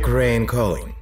Ukraine calling.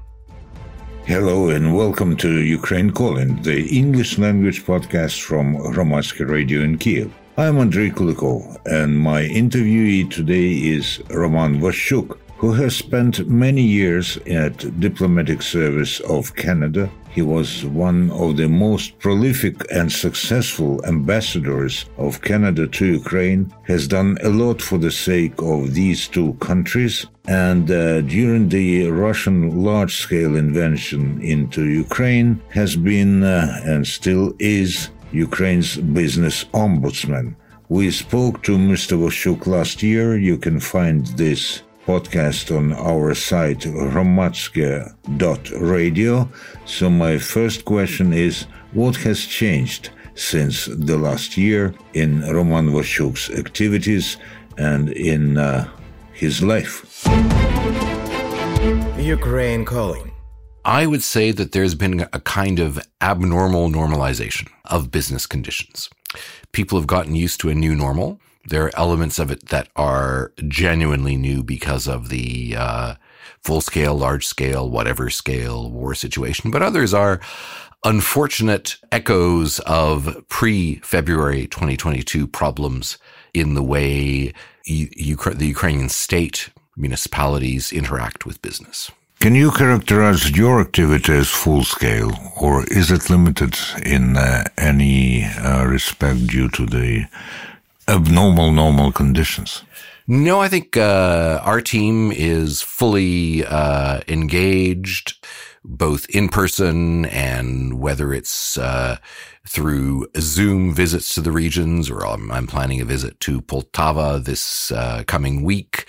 Hello and welcome to Ukraine Calling, the English language podcast from Hromadske Radio in Kiev. I'm Andrei Kulikov, and my interviewee today is Roman Washchuk, who has spent many years at diplomatic service of Canada. He was one of the most prolific and successful ambassadors of Canada to Ukraine, has done a lot for the sake of these two countries, and uh, during the Russian large-scale invasion into Ukraine has been uh, and still is Ukraine's business ombudsman. We spoke to Mr. Washchuk last year. You can find this podcast on our site hromadske.radio. So my first question is, what has changed since the last year in Roman Washchuk's activities and in uh, his life? Ukraine calling. I would say that there's been a kind of abnormal normalization of business conditions. People have gotten used to a new normal there are elements of it that are genuinely new because of the uh, full scale, large scale, whatever scale war situation, but others are unfortunate echoes of pre February 2022 problems in the way U- the Ukrainian state municipalities interact with business. Can you characterize your activity as full scale, or is it limited in uh, any uh, respect due to the abnormal normal conditions? No, I think uh, our team is fully uh, engaged, both in person and whether it's uh, through Zoom visits to the regions, or I'm, I'm planning a visit to Poltava this uh, coming week.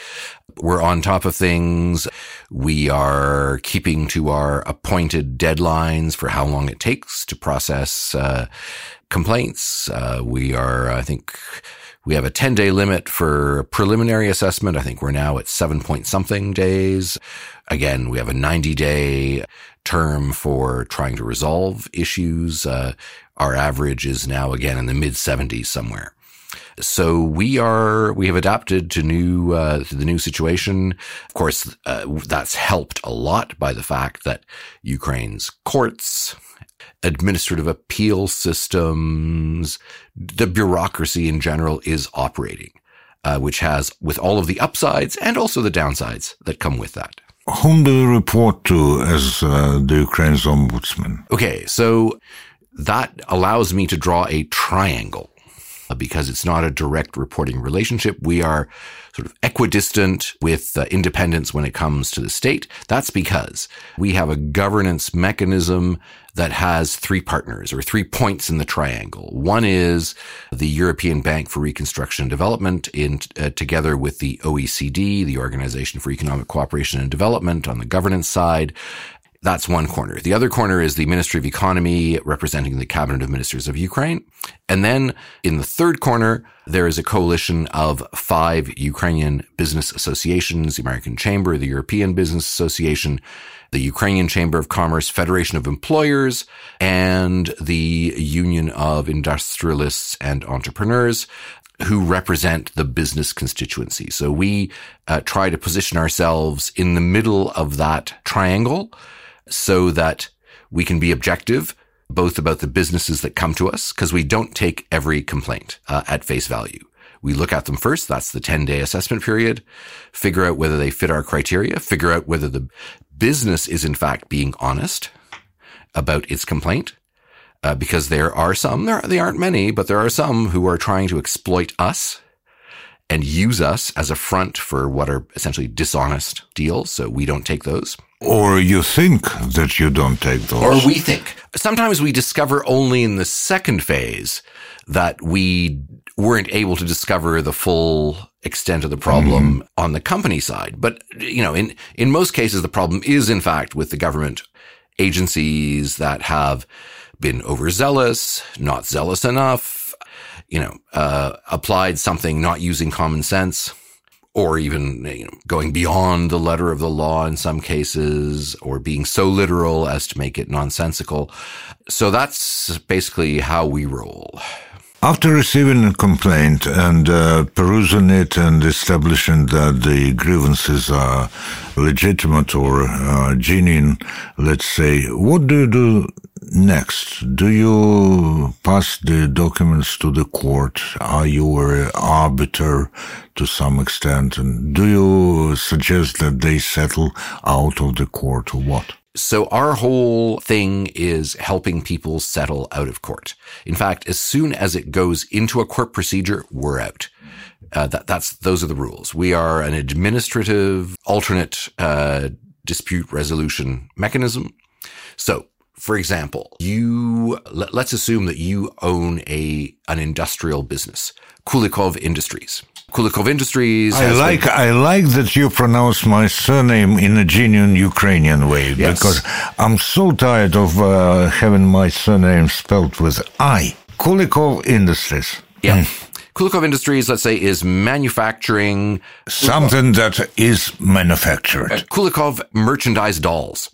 We're on top of things. We are keeping to our appointed deadlines for how long it takes to process uh, complaints. Uh, we are, I think we have a 10 day limit for preliminary assessment. I think we're now at seven point something days. Again, we have a 90 day term for trying to resolve issues. Uh, our average is now again in the mid 70s somewhere. So we are, we have adapted to new, uh, to the new situation. Of course, uh, that's helped a lot by the fact that Ukraine's courts, administrative appeal systems, the bureaucracy in general is operating, uh, which has with all of the upsides and also the downsides that come with that. Whom do you report to as uh, the Ukraine's ombudsman? Okay, so that allows me to draw a triangle because it's not a direct reporting relationship. We are sort of equidistant with uh, independence when it comes to the state. That's because we have a governance mechanism that has three partners or three points in the triangle. One is the European Bank for Reconstruction and Development in uh, together with the OECD, the Organization for Economic Cooperation and Development on the governance side, that's one corner. The other corner is the Ministry of Economy representing the Cabinet of Ministers of Ukraine. And then in the third corner, there is a coalition of five Ukrainian business associations, the American Chamber, the European Business Association, the Ukrainian Chamber of Commerce, Federation of Employers, and the Union of Industrialists and Entrepreneurs who represent the business constituency. So we uh, try to position ourselves in the middle of that triangle so that we can be objective both about the businesses that come to us because we don't take every complaint uh, at face value. We look at them first. That's the 10 day assessment period. Figure out whether they fit our criteria. Figure out whether the business is in fact being honest about its complaint. Uh, because there are some, there, they aren't many, but there are some who are trying to exploit us and use us as a front for what are essentially dishonest deals. So we don't take those. Or you think that you don't take those. Or we think. Sometimes we discover only in the second phase that we weren't able to discover the full extent of the problem mm-hmm. on the company side. But, you know, in, in most cases, the problem is in fact with the government agencies that have been overzealous, not zealous enough, you know, uh, applied something not using common sense or even you know, going beyond the letter of the law in some cases, or being so literal as to make it nonsensical. So that's basically how we roll. After receiving a complaint and uh, perusing it and establishing that the grievances are legitimate or uh, genuine, let's say, what do you do next? Do you pass the documents to the court? Are you an arbiter to some extent? And do you suggest that they settle out of the court or what? So our whole thing is helping people settle out of court. In fact, as soon as it goes into a court procedure, we're out. Uh, that, that's those are the rules. We are an administrative alternate uh, dispute resolution mechanism. So, for example, you let, us assume that you own a an industrial business, Kulikov Industries. Kulikov Industries. I like been... I like that you pronounce my surname in a genuine Ukrainian way yes. because I'm so tired of uh, having my surname spelled with I. Kulikov Industries. Yeah. Mm. Kulikov Industries, let's say, is manufacturing something that is manufactured. Uh, Kulikov merchandise dolls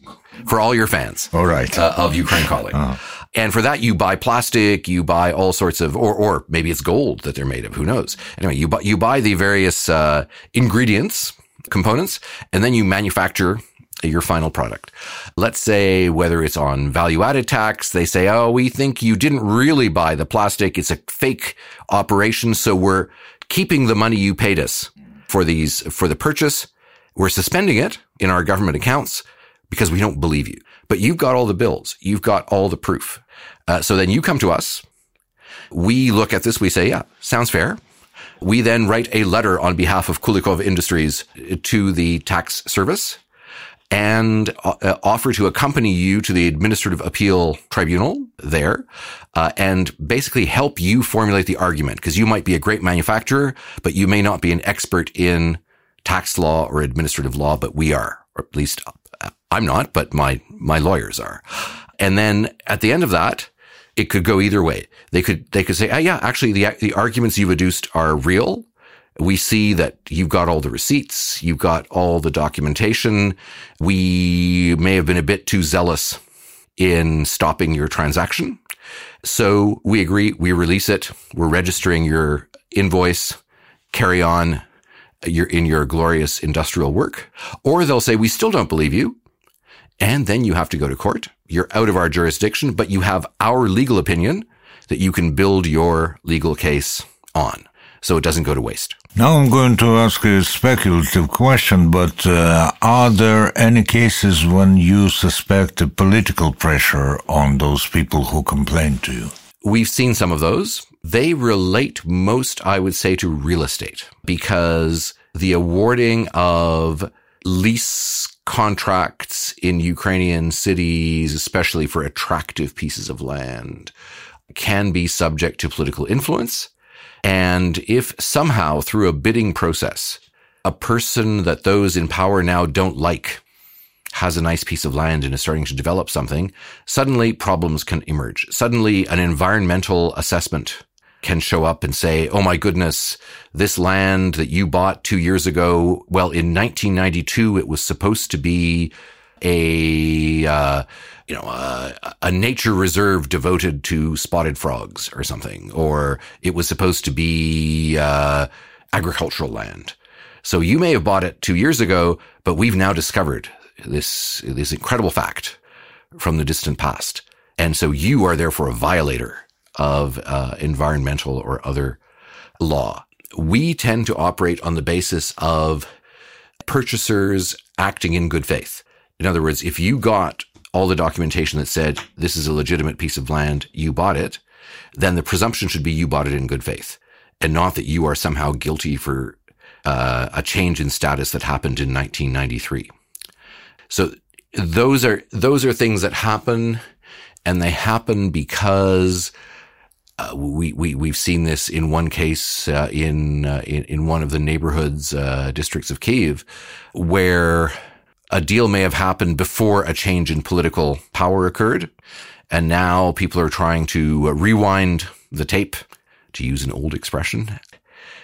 for all your fans. All right. Uh, of Ukraine calling. Uh-huh. And for that, you buy plastic, you buy all sorts of, or, or maybe it's gold that they're made of. Who knows? Anyway, you buy, you buy the various, uh, ingredients, components, and then you manufacture your final product. Let's say whether it's on value added tax, they say, Oh, we think you didn't really buy the plastic. It's a fake operation. So we're keeping the money you paid us for these, for the purchase. We're suspending it in our government accounts because we don't believe you. But you've got all the bills. You've got all the proof. Uh, so then you come to us. We look at this. We say, yeah, sounds fair. We then write a letter on behalf of Kulikov Industries to the tax service and uh, offer to accompany you to the administrative appeal tribunal there uh, and basically help you formulate the argument because you might be a great manufacturer but you may not be an expert in tax law or administrative law but we are or at least I'm not, but my, my lawyers are. And then at the end of that, it could go either way. They could, they could say, oh, yeah, actually the, the arguments you've adduced are real. We see that you've got all the receipts. You've got all the documentation. We may have been a bit too zealous in stopping your transaction. So we agree. We release it. We're registering your invoice. Carry on your, in your glorious industrial work. Or they'll say, we still don't believe you. And then you have to go to court. You're out of our jurisdiction, but you have our legal opinion that you can build your legal case on. So it doesn't go to waste. Now I'm going to ask a speculative question, but uh, are there any cases when you suspect a political pressure on those people who complain to you? We've seen some of those. They relate most, I would say, to real estate because the awarding of lease contracts in Ukrainian cities, especially for attractive pieces of land, can be subject to political influence. And if somehow through a bidding process, a person that those in power now don't like has a nice piece of land and is starting to develop something, suddenly problems can emerge. Suddenly an environmental assessment can show up and say, Oh my goodness, this land that you bought two years ago. Well, in 1992, it was supposed to be a, uh, you know, a, a, nature reserve devoted to spotted frogs or something, or it was supposed to be, uh, agricultural land. So you may have bought it two years ago, but we've now discovered this, this incredible fact from the distant past. And so you are therefore a violator of uh, environmental or other law. We tend to operate on the basis of purchasers acting in good faith. In other words, if you got all the documentation that said this is a legitimate piece of land, you bought it, then the presumption should be you bought it in good faith and not that you are somehow guilty for uh, a change in status that happened in 1993. So those are, those are things that happen and they happen because uh, we, we, we've seen this in one case, uh, in, uh, in, in, one of the neighborhoods, uh, districts of Kiev, where a deal may have happened before a change in political power occurred. And now people are trying to rewind the tape, to use an old expression,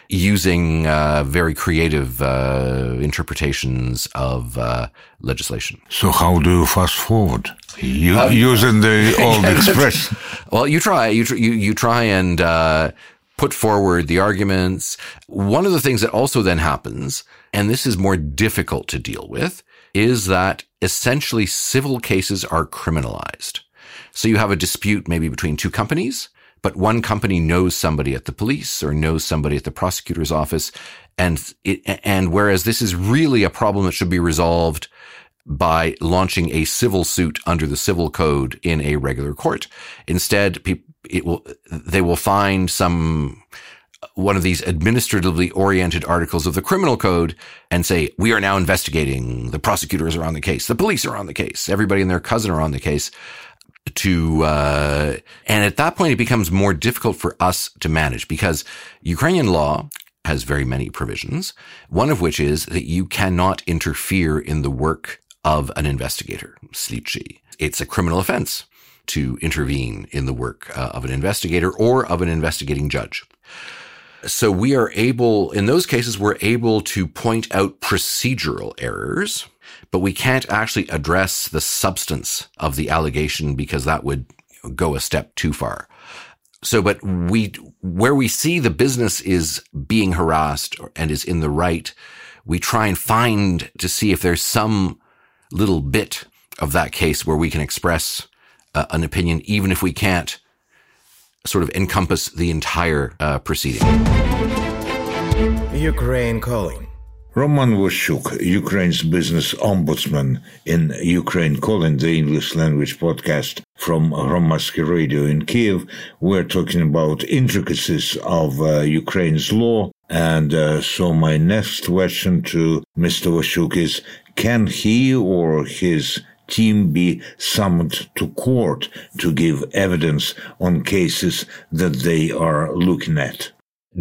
using uh, very creative uh, interpretations of uh, legislation. So, how do you fast forward? You, um, using the old express? Well, you try. You you you try and uh, put forward the arguments. One of the things that also then happens, and this is more difficult to deal with, is that essentially civil cases are criminalized. So you have a dispute maybe between two companies but one company knows somebody at the police or knows somebody at the prosecutor's office. And it, and whereas this is really a problem that should be resolved by launching a civil suit under the civil code in a regular court, instead, it will, they will find some, one of these administratively oriented articles of the criminal code and say, we are now investigating. The prosecutors are on the case. The police are on the case. Everybody and their cousin are on the case to uh, and at that point it becomes more difficult for us to manage because Ukrainian law has very many provisions one of which is that you cannot interfere in the work of an investigator slidshi it's a criminal offense to intervene in the work uh, of an investigator or of an investigating judge. So we are able in those cases we're able to point out procedural errors but we can't actually address the substance of the allegation because that would go a step too far. So, but we, where we see the business is being harassed and is in the right, we try and find to see if there's some little bit of that case where we can express uh, an opinion, even if we can't sort of encompass the entire uh, proceeding. Ukraine calling. Roman Washchuk, Ukraine's business ombudsman in Ukraine calling the English language podcast from Hromadske Radio in Kiev. We're talking about intricacies of uh, Ukraine's law. And uh, so my next question to Mr. Washchuk is, can he or his team be summoned to court to give evidence on cases that they are looking at?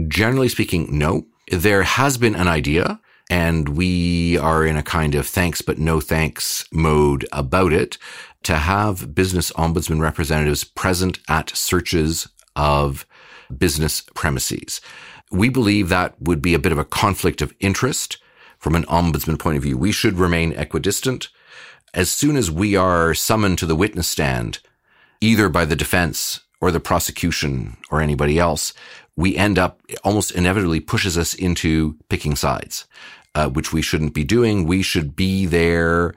Generally speaking, no. There has been an idea and we are in a kind of thanks but no thanks mode about it to have business ombudsman representatives present at searches of business premises. We believe that would be a bit of a conflict of interest from an ombudsman point of view. We should remain equidistant. As soon as we are summoned to the witness stand, either by the defense or the prosecution or anybody else, we end up almost inevitably pushes us into picking sides, uh, which we shouldn't be doing. We should be there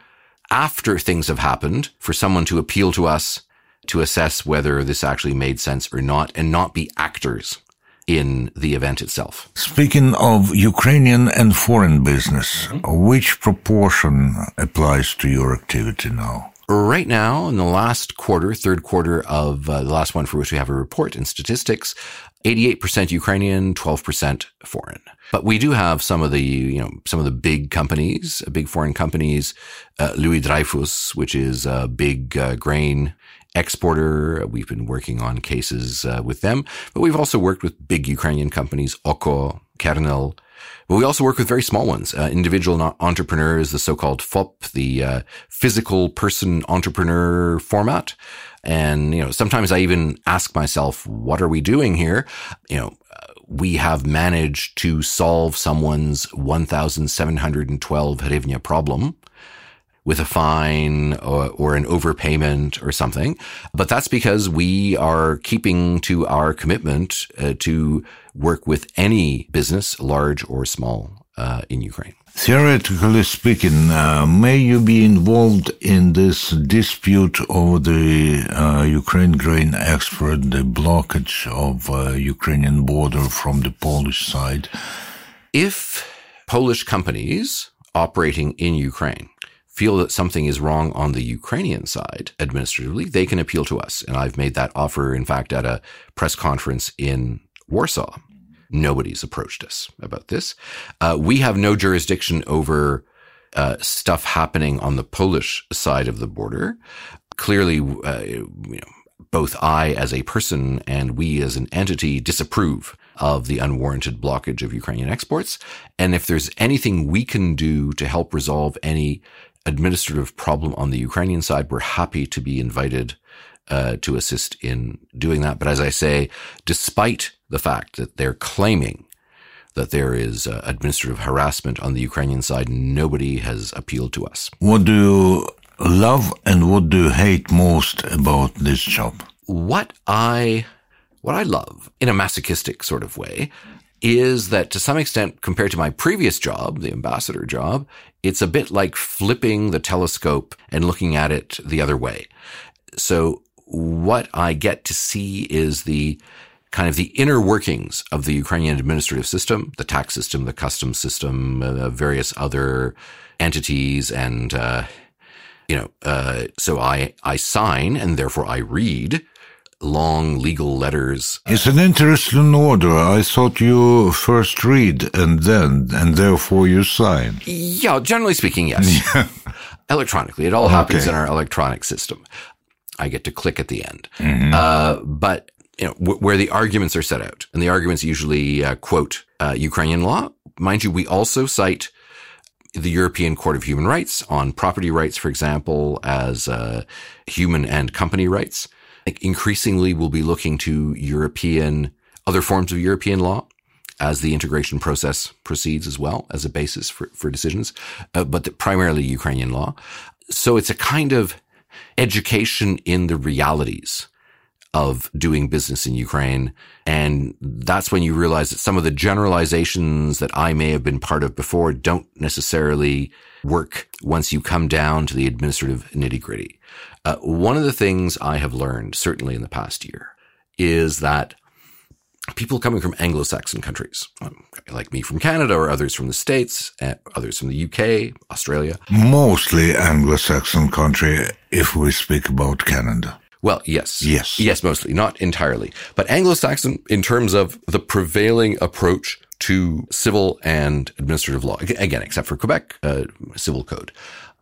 after things have happened for someone to appeal to us to assess whether this actually made sense or not and not be actors in the event itself. Speaking of Ukrainian and foreign business, mm-hmm. which proportion applies to your activity now? Right now, in the last quarter, third quarter of uh, the last one for which we have a report in statistics, 88% Ukrainian, 12% foreign. But we do have some of the, you know, some of the big companies, big foreign companies, uh, Louis Dreyfus, which is a big uh, grain exporter. We've been working on cases uh, with them, but we've also worked with big Ukrainian companies, Oko, Kernel, but we also work with very small ones, uh, individual entrepreneurs, the so-called FOP, the uh, physical person entrepreneur format. And, you know, sometimes I even ask myself, what are we doing here? You know, we have managed to solve someone's 1,712 hryvnia problem with a fine or, or, an overpayment or something. But that's because we are keeping to our commitment uh, to work with any business, large or small, uh, in Ukraine. Theoretically speaking, uh, may you be involved in this dispute over the uh, Ukraine grain export, the blockage of uh, Ukrainian border from the Polish side? If Polish companies operating in Ukraine feel that something is wrong on the Ukrainian side administratively, they can appeal to us. And I've made that offer, in fact, at a press conference in Warsaw. Nobody's approached us about this. Uh, we have no jurisdiction over uh, stuff happening on the Polish side of the border. Clearly, uh, you know, both I as a person and we as an entity disapprove of the unwarranted blockage of Ukrainian exports. And if there's anything we can do to help resolve any administrative problem on the Ukrainian side, we're happy to be invited uh, to assist in doing that. But as I say, despite the fact that they're claiming that there is uh, administrative harassment on the Ukrainian side. Nobody has appealed to us. What do you love and what do you hate most about this job? What I what I love in a masochistic sort of way is that to some extent, compared to my previous job, the ambassador job, it's a bit like flipping the telescope and looking at it the other way. So what I get to see is the kind of the inner workings of the Ukrainian administrative system, the tax system, the customs system, uh, various other entities, and uh, you know, uh, so I I sign and therefore I read long legal letters. It's an interesting order. I thought you first read and then, and therefore you sign. Yeah, generally speaking, yes. Electronically, it all happens okay. in our electronic system. I get to click at the end. Mm-hmm. Uh, but you know, w- where the arguments are set out, and the arguments usually uh, quote uh, Ukrainian law. Mind you, we also cite the European Court of Human Rights on property rights, for example, as uh, human and company rights. Increasingly, we'll be looking to European, other forms of European law as the integration process proceeds as well as a basis for, for decisions, uh, but the, primarily Ukrainian law. So it's a kind of education in the realities of doing business in Ukraine. And that's when you realize that some of the generalizations that I may have been part of before don't necessarily work once you come down to the administrative nitty gritty. Uh, one of the things I have learned, certainly in the past year, is that people coming from Anglo-Saxon countries, um, like me from Canada or others from the States, uh, others from the UK, Australia. Mostly Anglo-Saxon country if we speak about Canada. Well, yes. Yes. Yes, mostly, not entirely. But Anglo-Saxon in terms of the prevailing approach to civil and administrative law. Again, except for Quebec, uh, civil code.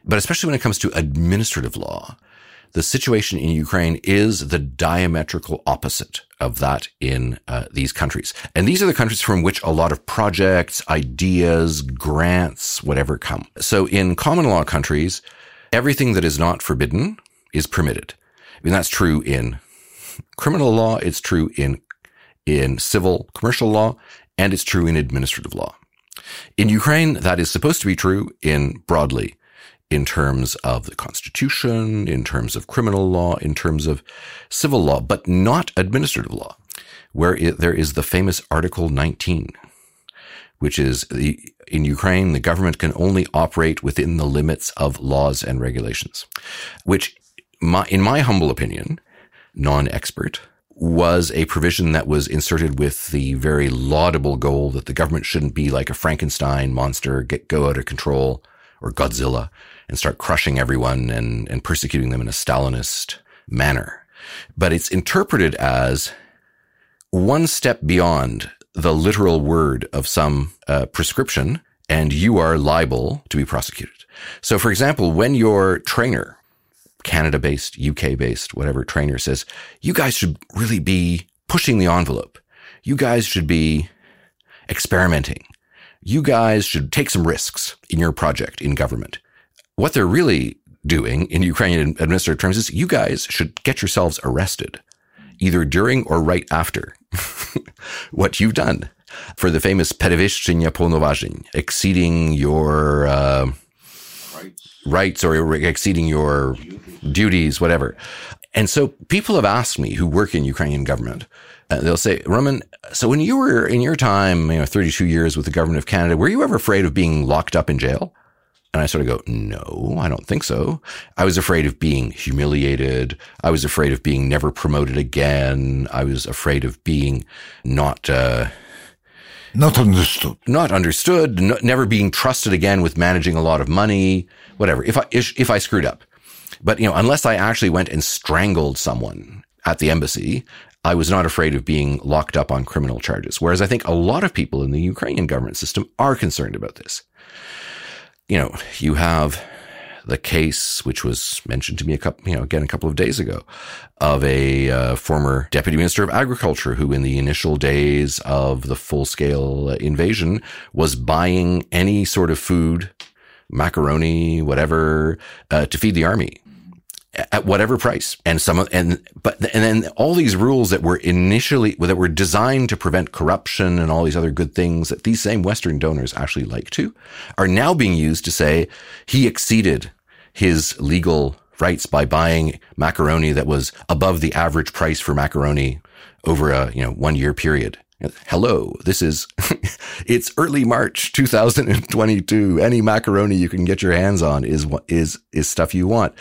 But especially when it comes to administrative law, the situation in Ukraine is the diametrical opposite of that in uh, these countries. And these are the countries from which a lot of projects, ideas, grants, whatever come. So in common law countries, everything that is not forbidden is permitted. Mean, that's true in criminal law. It's true in, in civil commercial law and it's true in administrative law. In Ukraine, that is supposed to be true in broadly in terms of the constitution, in terms of criminal law, in terms of civil law, but not administrative law, where it, there is the famous Article 19, which is the, in Ukraine, the government can only operate within the limits of laws and regulations, which my, in my humble opinion, non-expert, was a provision that was inserted with the very laudable goal that the government shouldn't be like a Frankenstein monster, get, go out of control, or Godzilla, and start crushing everyone and, and persecuting them in a Stalinist manner. But it's interpreted as one step beyond the literal word of some uh, prescription, and you are liable to be prosecuted. So, for example, when your trainer, Canada based, UK based, whatever trainer says, you guys should really be pushing the envelope. You guys should be experimenting. You guys should take some risks in your project in government. What they're really doing in Ukrainian administrative terms is you guys should get yourselves arrested either during or right after what you've done for the famous перевищення повноважень, exceeding your uh, rights. or exceeding your duties, whatever. And so people have asked me who work in Ukrainian government, uh, they'll say, Roman, so when you were in your time, you know, 32 years with the government of Canada, were you ever afraid of being locked up in jail? And I sort of go, no, I don't think so. I was afraid of being humiliated. I was afraid of being never promoted again. I was afraid of being not, uh, not understood. Not understood. Never being trusted again with managing a lot of money, whatever. If I, if I screwed up. But, you know, unless I actually went and strangled someone at the embassy, I was not afraid of being locked up on criminal charges. Whereas I think a lot of people in the Ukrainian government system are concerned about this you know, you have the case, which was mentioned to me a couple, you know, again, a couple of days ago of a uh, former deputy minister of agriculture who in the initial days of the full scale invasion was buying any sort of food, macaroni, whatever, uh, to feed the army. at whatever price. And some of, and, but, and then all these rules that were initially, that were designed to prevent corruption and all these other good things that these same Western donors actually like to are now being used to say he exceeded his legal rights by buying macaroni that was above the average price for macaroni over a, you know, one year period. Hello, this is, it's early March 2022. Any macaroni you can get your hands on is, is, is stuff you want.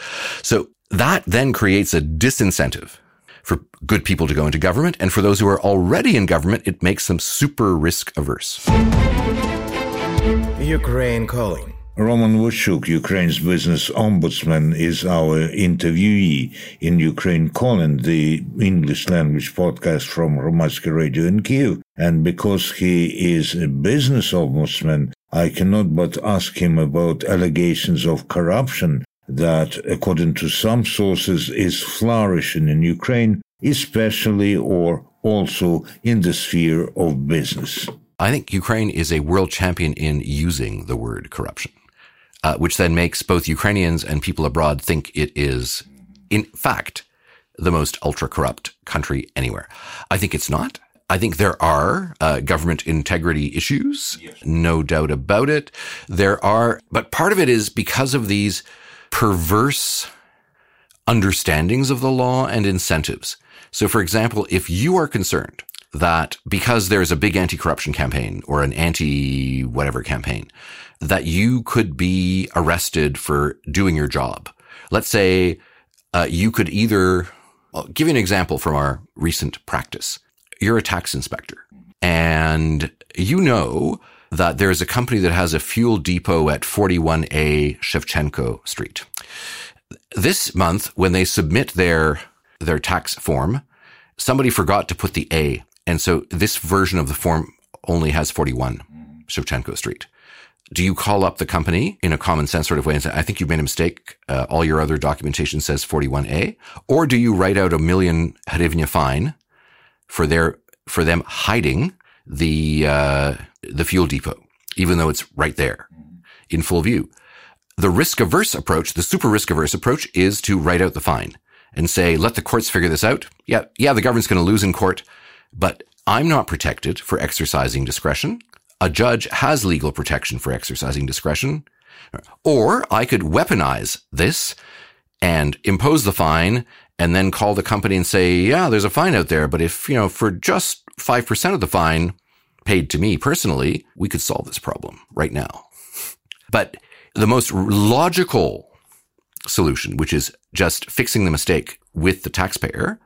So that then creates a disincentive for good people to go into government. And for those who are already in government, it makes them super risk averse. Ukraine calling. Roman Washchuk, Ukraine's business ombudsman, is our interviewee in Ukraine Calling, the English language podcast from Hromadske Radio in Kiev. And because he is a business ombudsman, I cannot but ask him about allegations of corruption that, according to some sources, is flourishing in Ukraine, especially or also in the sphere of business. I think Ukraine is a world champion in using the word corruption uh, which then makes both Ukrainians and people abroad think it is, in fact, the most ultra corrupt country anywhere. I think it's not. I think there are uh, government integrity issues, yes. no doubt about it. There are, but part of it is because of these perverse understandings of the law and incentives. So, for example, if you are concerned that because there's a big anti-corruption campaign or an anti-whatever campaign, that you could be arrested for doing your job. Let's say uh, you could either give you an example from our recent practice. You're a tax inspector and you know that there's a company that has a fuel depot at 41A Shevchenko Street. This month, when they submit their, their tax form, somebody forgot to put the A. And so this version of the form only has 41 Shevchenko Street do you call up the company in a common sense sort of way and say, I think you've made a mistake. Uh, all your other documentation says 41A. Or do you write out a million hryvnia fine for their, for them hiding the, uh, the fuel depot, even though it's right there in full view? The risk averse approach, the super risk averse approach is to write out the fine and say, let the courts figure this out. Yeah. Yeah. The government's going to lose in court, but I'm not protected for exercising discretion a judge has legal protection for exercising discretion. Or I could weaponize this and impose the fine and then call the company and say, yeah, there's a fine out there. But if, you know, for just 5% of the fine paid to me personally, we could solve this problem right now. But the most logical solution, which is just fixing the mistake with the taxpayer,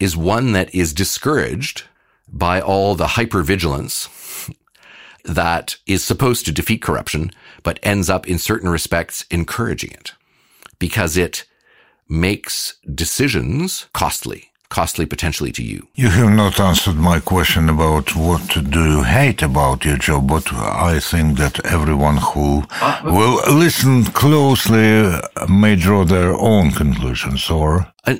is one that is discouraged by all the hypervigilance that is supposed to defeat corruption, but ends up in certain respects encouraging it because it makes decisions costly costly potentially to you. You have not answered my question about what do you hate about your job, but I think that everyone who will listen closely may draw their own conclusions. Or uh,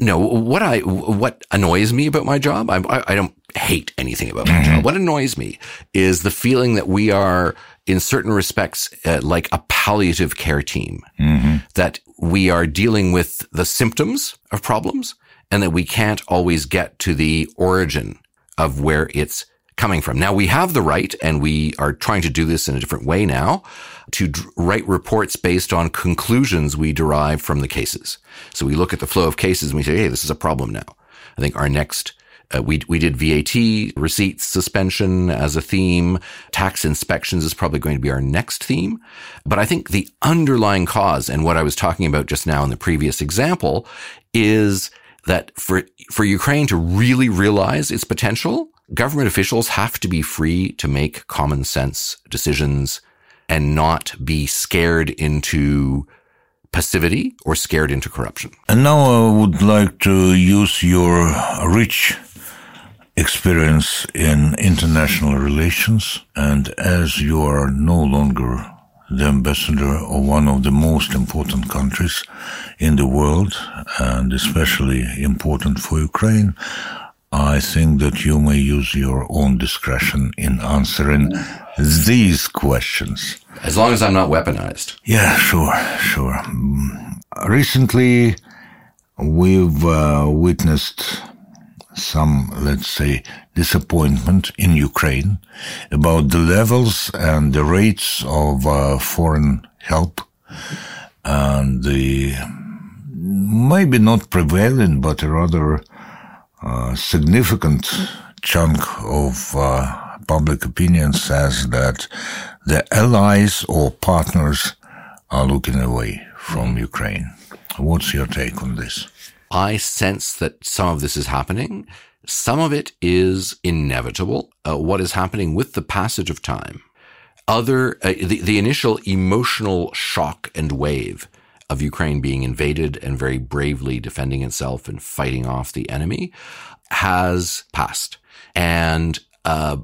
no, what I what annoys me about my job, I, I don't hate anything about my mm-hmm. job. What annoys me is the feeling that we are, in certain respects, uh, like a palliative care team. Mm-hmm. That we are dealing with the symptoms of problems and that we can't always get to the origin of where it's coming from. Now we have the right, and we are trying to do this in a different way now, to d- write reports based on conclusions we derive from the cases. So we look at the flow of cases and we say, hey, this is a problem now. I think our next uh, we we did VAT receipts suspension as a theme. Tax inspections is probably going to be our next theme. But I think the underlying cause and what I was talking about just now in the previous example is that for, for Ukraine to really realize its potential, government officials have to be free to make common sense decisions and not be scared into passivity or scared into corruption. And now I would like to use your rich experience in international relations and as you are no longer the ambassador of one of the most important countries in the world and especially important for Ukraine, I think that you may use your own discretion in answering these questions. As long as I'm not weaponized. Yeah, sure, sure. Recently, we've uh, witnessed some, let's say, disappointment in Ukraine about the levels and the rates of uh, foreign help and the maybe not prevailing, but a rather uh, significant chunk of uh, public opinion says that the allies or partners are looking away from Ukraine. What's your take on this? I sense that some of this is happening. Some of it is inevitable. Uh, what is happening with the passage of time? Other, uh, the, the initial emotional shock and wave of Ukraine being invaded and very bravely defending itself and fighting off the enemy has passed. And, uh,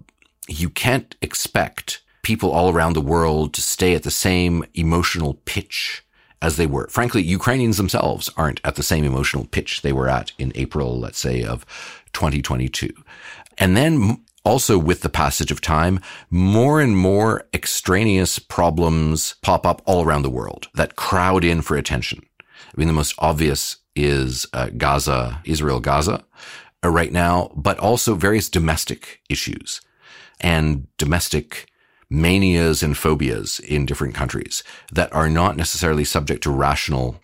you can't expect people all around the world to stay at the same emotional pitch as they were. Frankly, Ukrainians themselves aren't at the same emotional pitch they were at in April, let's say, of 2022. And then also with the passage of time, more and more extraneous problems pop up all around the world that crowd in for attention. I mean, the most obvious is uh, Gaza, Israel, Gaza uh, right now, but also various domestic issues and domestic manias and phobias in different countries that are not necessarily subject to rational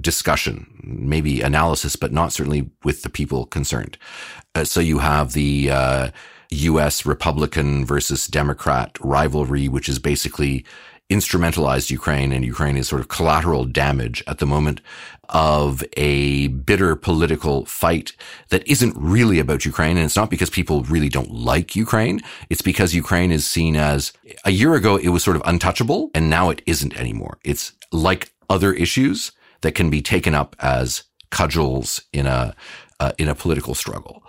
discussion, maybe analysis, but not certainly with the people concerned. Uh, so you have the uh, U.S. Republican versus Democrat rivalry, which is basically instrumentalized Ukraine and Ukraine is sort of collateral damage at the moment of a bitter political fight that isn't really about Ukraine. And it's not because people really don't like Ukraine. It's because Ukraine is seen as a year ago, it was sort of untouchable and now it isn't anymore. It's like other issues that can be taken up as cudgels in a, uh, in a political struggle.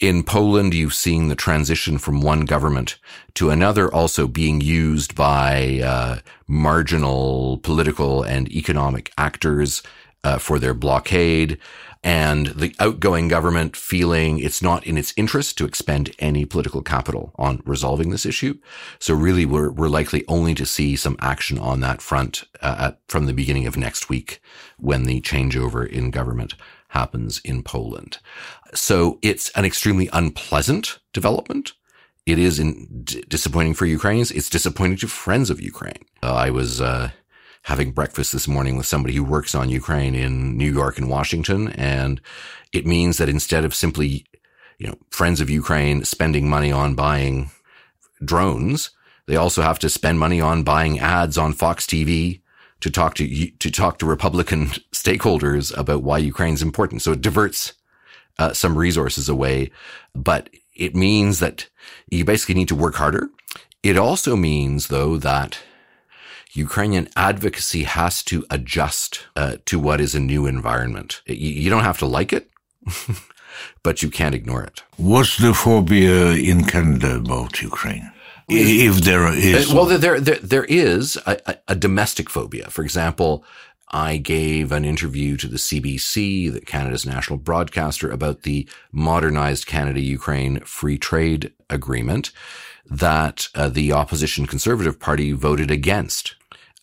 In Poland, you've seen the transition from one government to another also being used by uh, marginal political and economic actors uh, for their blockade and the outgoing government feeling it's not in its interest to expend any political capital on resolving this issue. So really we're, we're likely only to see some action on that front uh, at, from the beginning of next week when the changeover in government happens in Poland. So it's an extremely unpleasant development. It is in, d- disappointing for Ukrainians. It's disappointing to friends of Ukraine. Uh, I was uh, having breakfast this morning with somebody who works on Ukraine in New York and Washington, and it means that instead of simply, you know, friends of Ukraine spending money on buying drones, they also have to spend money on buying ads on Fox TV to talk to to talk to Republican stakeholders about why Ukraine's important. So it diverts uh, some resources away, but it means that you basically need to work harder. It also means, though, that Ukrainian advocacy has to adjust uh, to what is a new environment. You, you don't have to like it, but you can't ignore it. What's the phobia in Canada about Ukraine? If there is, uh, well, there there there is a, a domestic phobia. For example, I gave an interview to the CBC, the Canada's national broadcaster, about the modernized Canada-Ukraine free trade agreement that uh, the opposition Conservative Party voted against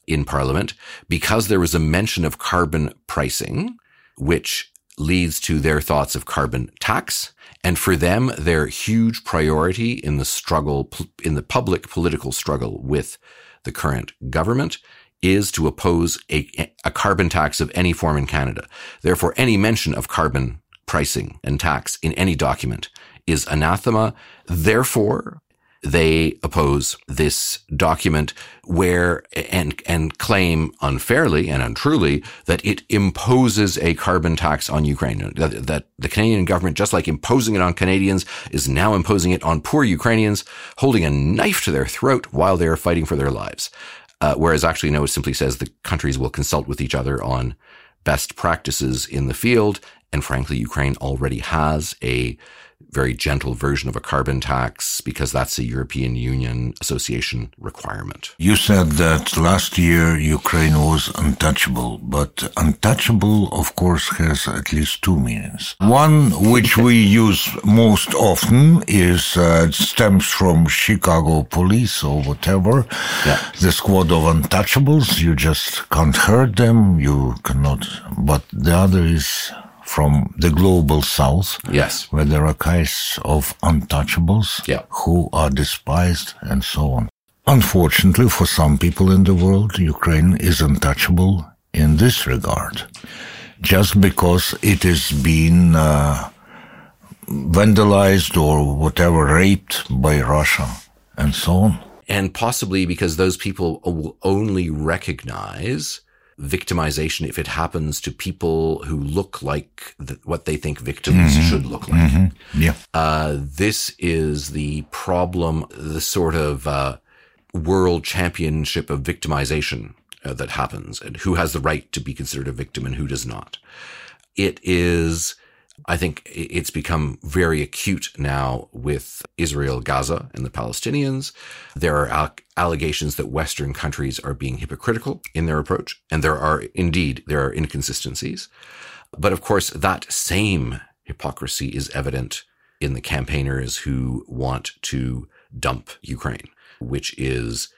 in Parliament because there was a mention of carbon pricing, which leads to their thoughts of carbon tax. And for them, their huge priority in the struggle, in the public political struggle with the current government is to oppose a, a carbon tax of any form in Canada. Therefore, any mention of carbon pricing and tax in any document is anathema. Therefore, they oppose this document where and and claim unfairly and untruly that it imposes a carbon tax on Ukraine that, that the Canadian government just like imposing it on Canadians is now imposing it on poor Ukrainians holding a knife to their throat while they are fighting for their lives uh, whereas actually no it simply says the countries will consult with each other on best practices in the field. And frankly, Ukraine already has a very gentle version of a carbon tax because that's a European Union association requirement. You said that last year Ukraine was untouchable, but untouchable, of course, has at least two meanings. One, which we use most often, is uh, stems from Chicago police or whatever. Yeah. The squad of untouchables. You just can't hurt them. You cannot. But the other is from the global south. Yes. Where there are kinds of untouchables Yeah. who are despised and so on. Unfortunately, for some people in the world, Ukraine is untouchable in this regard. Just because it is being uh, vandalized or whatever, raped by Russia and so on. And possibly because those people will only recognize victimization if it happens to people who look like th- what they think victims should look like. Yeah. Uh, this is the problem, the sort of uh, world championship of victimization uh, that happens, and who has the right to be considered a victim and who does not. It is, I think, it's become very acute now with Israel, Gaza, and the Palestinians. There are al- allegations that Western countries are being hypocritical in their approach, and there are indeed there are inconsistencies. But of course, that same hypocrisy is evident in the campaigners who want to dump Ukraine, which is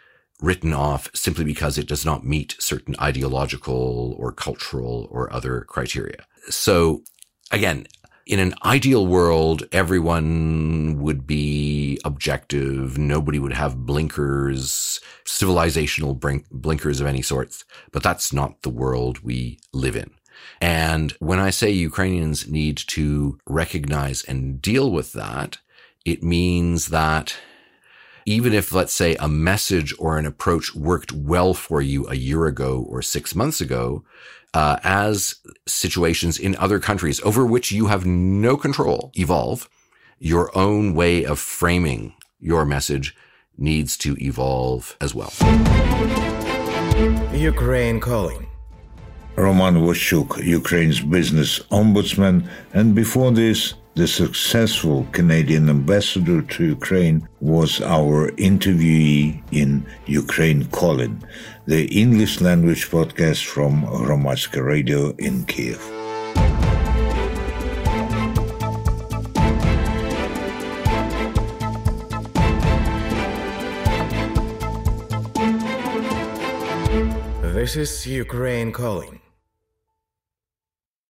written off simply because it does not meet certain ideological or cultural or other criteria. So again, in an ideal world, everyone would be objective. Nobody would have blinkers, civilizational blink- blinkers of any sorts. But that's not the world we live in. And when I say Ukrainians need to recognize and deal with that, it means that even if, let's say, a message or an approach worked well for you a year ago or six months ago, uh, as situations in other countries over which you have no control evolve, your own way of framing your message needs to evolve as well. Ukraine calling. Roman Washchuk, Ukraine's business ombudsman, and before this, the successful Canadian ambassador to Ukraine was our interviewee in Ukraine Calling, the English language podcast from Hromadske Radio in Kiev. This is Ukraine calling.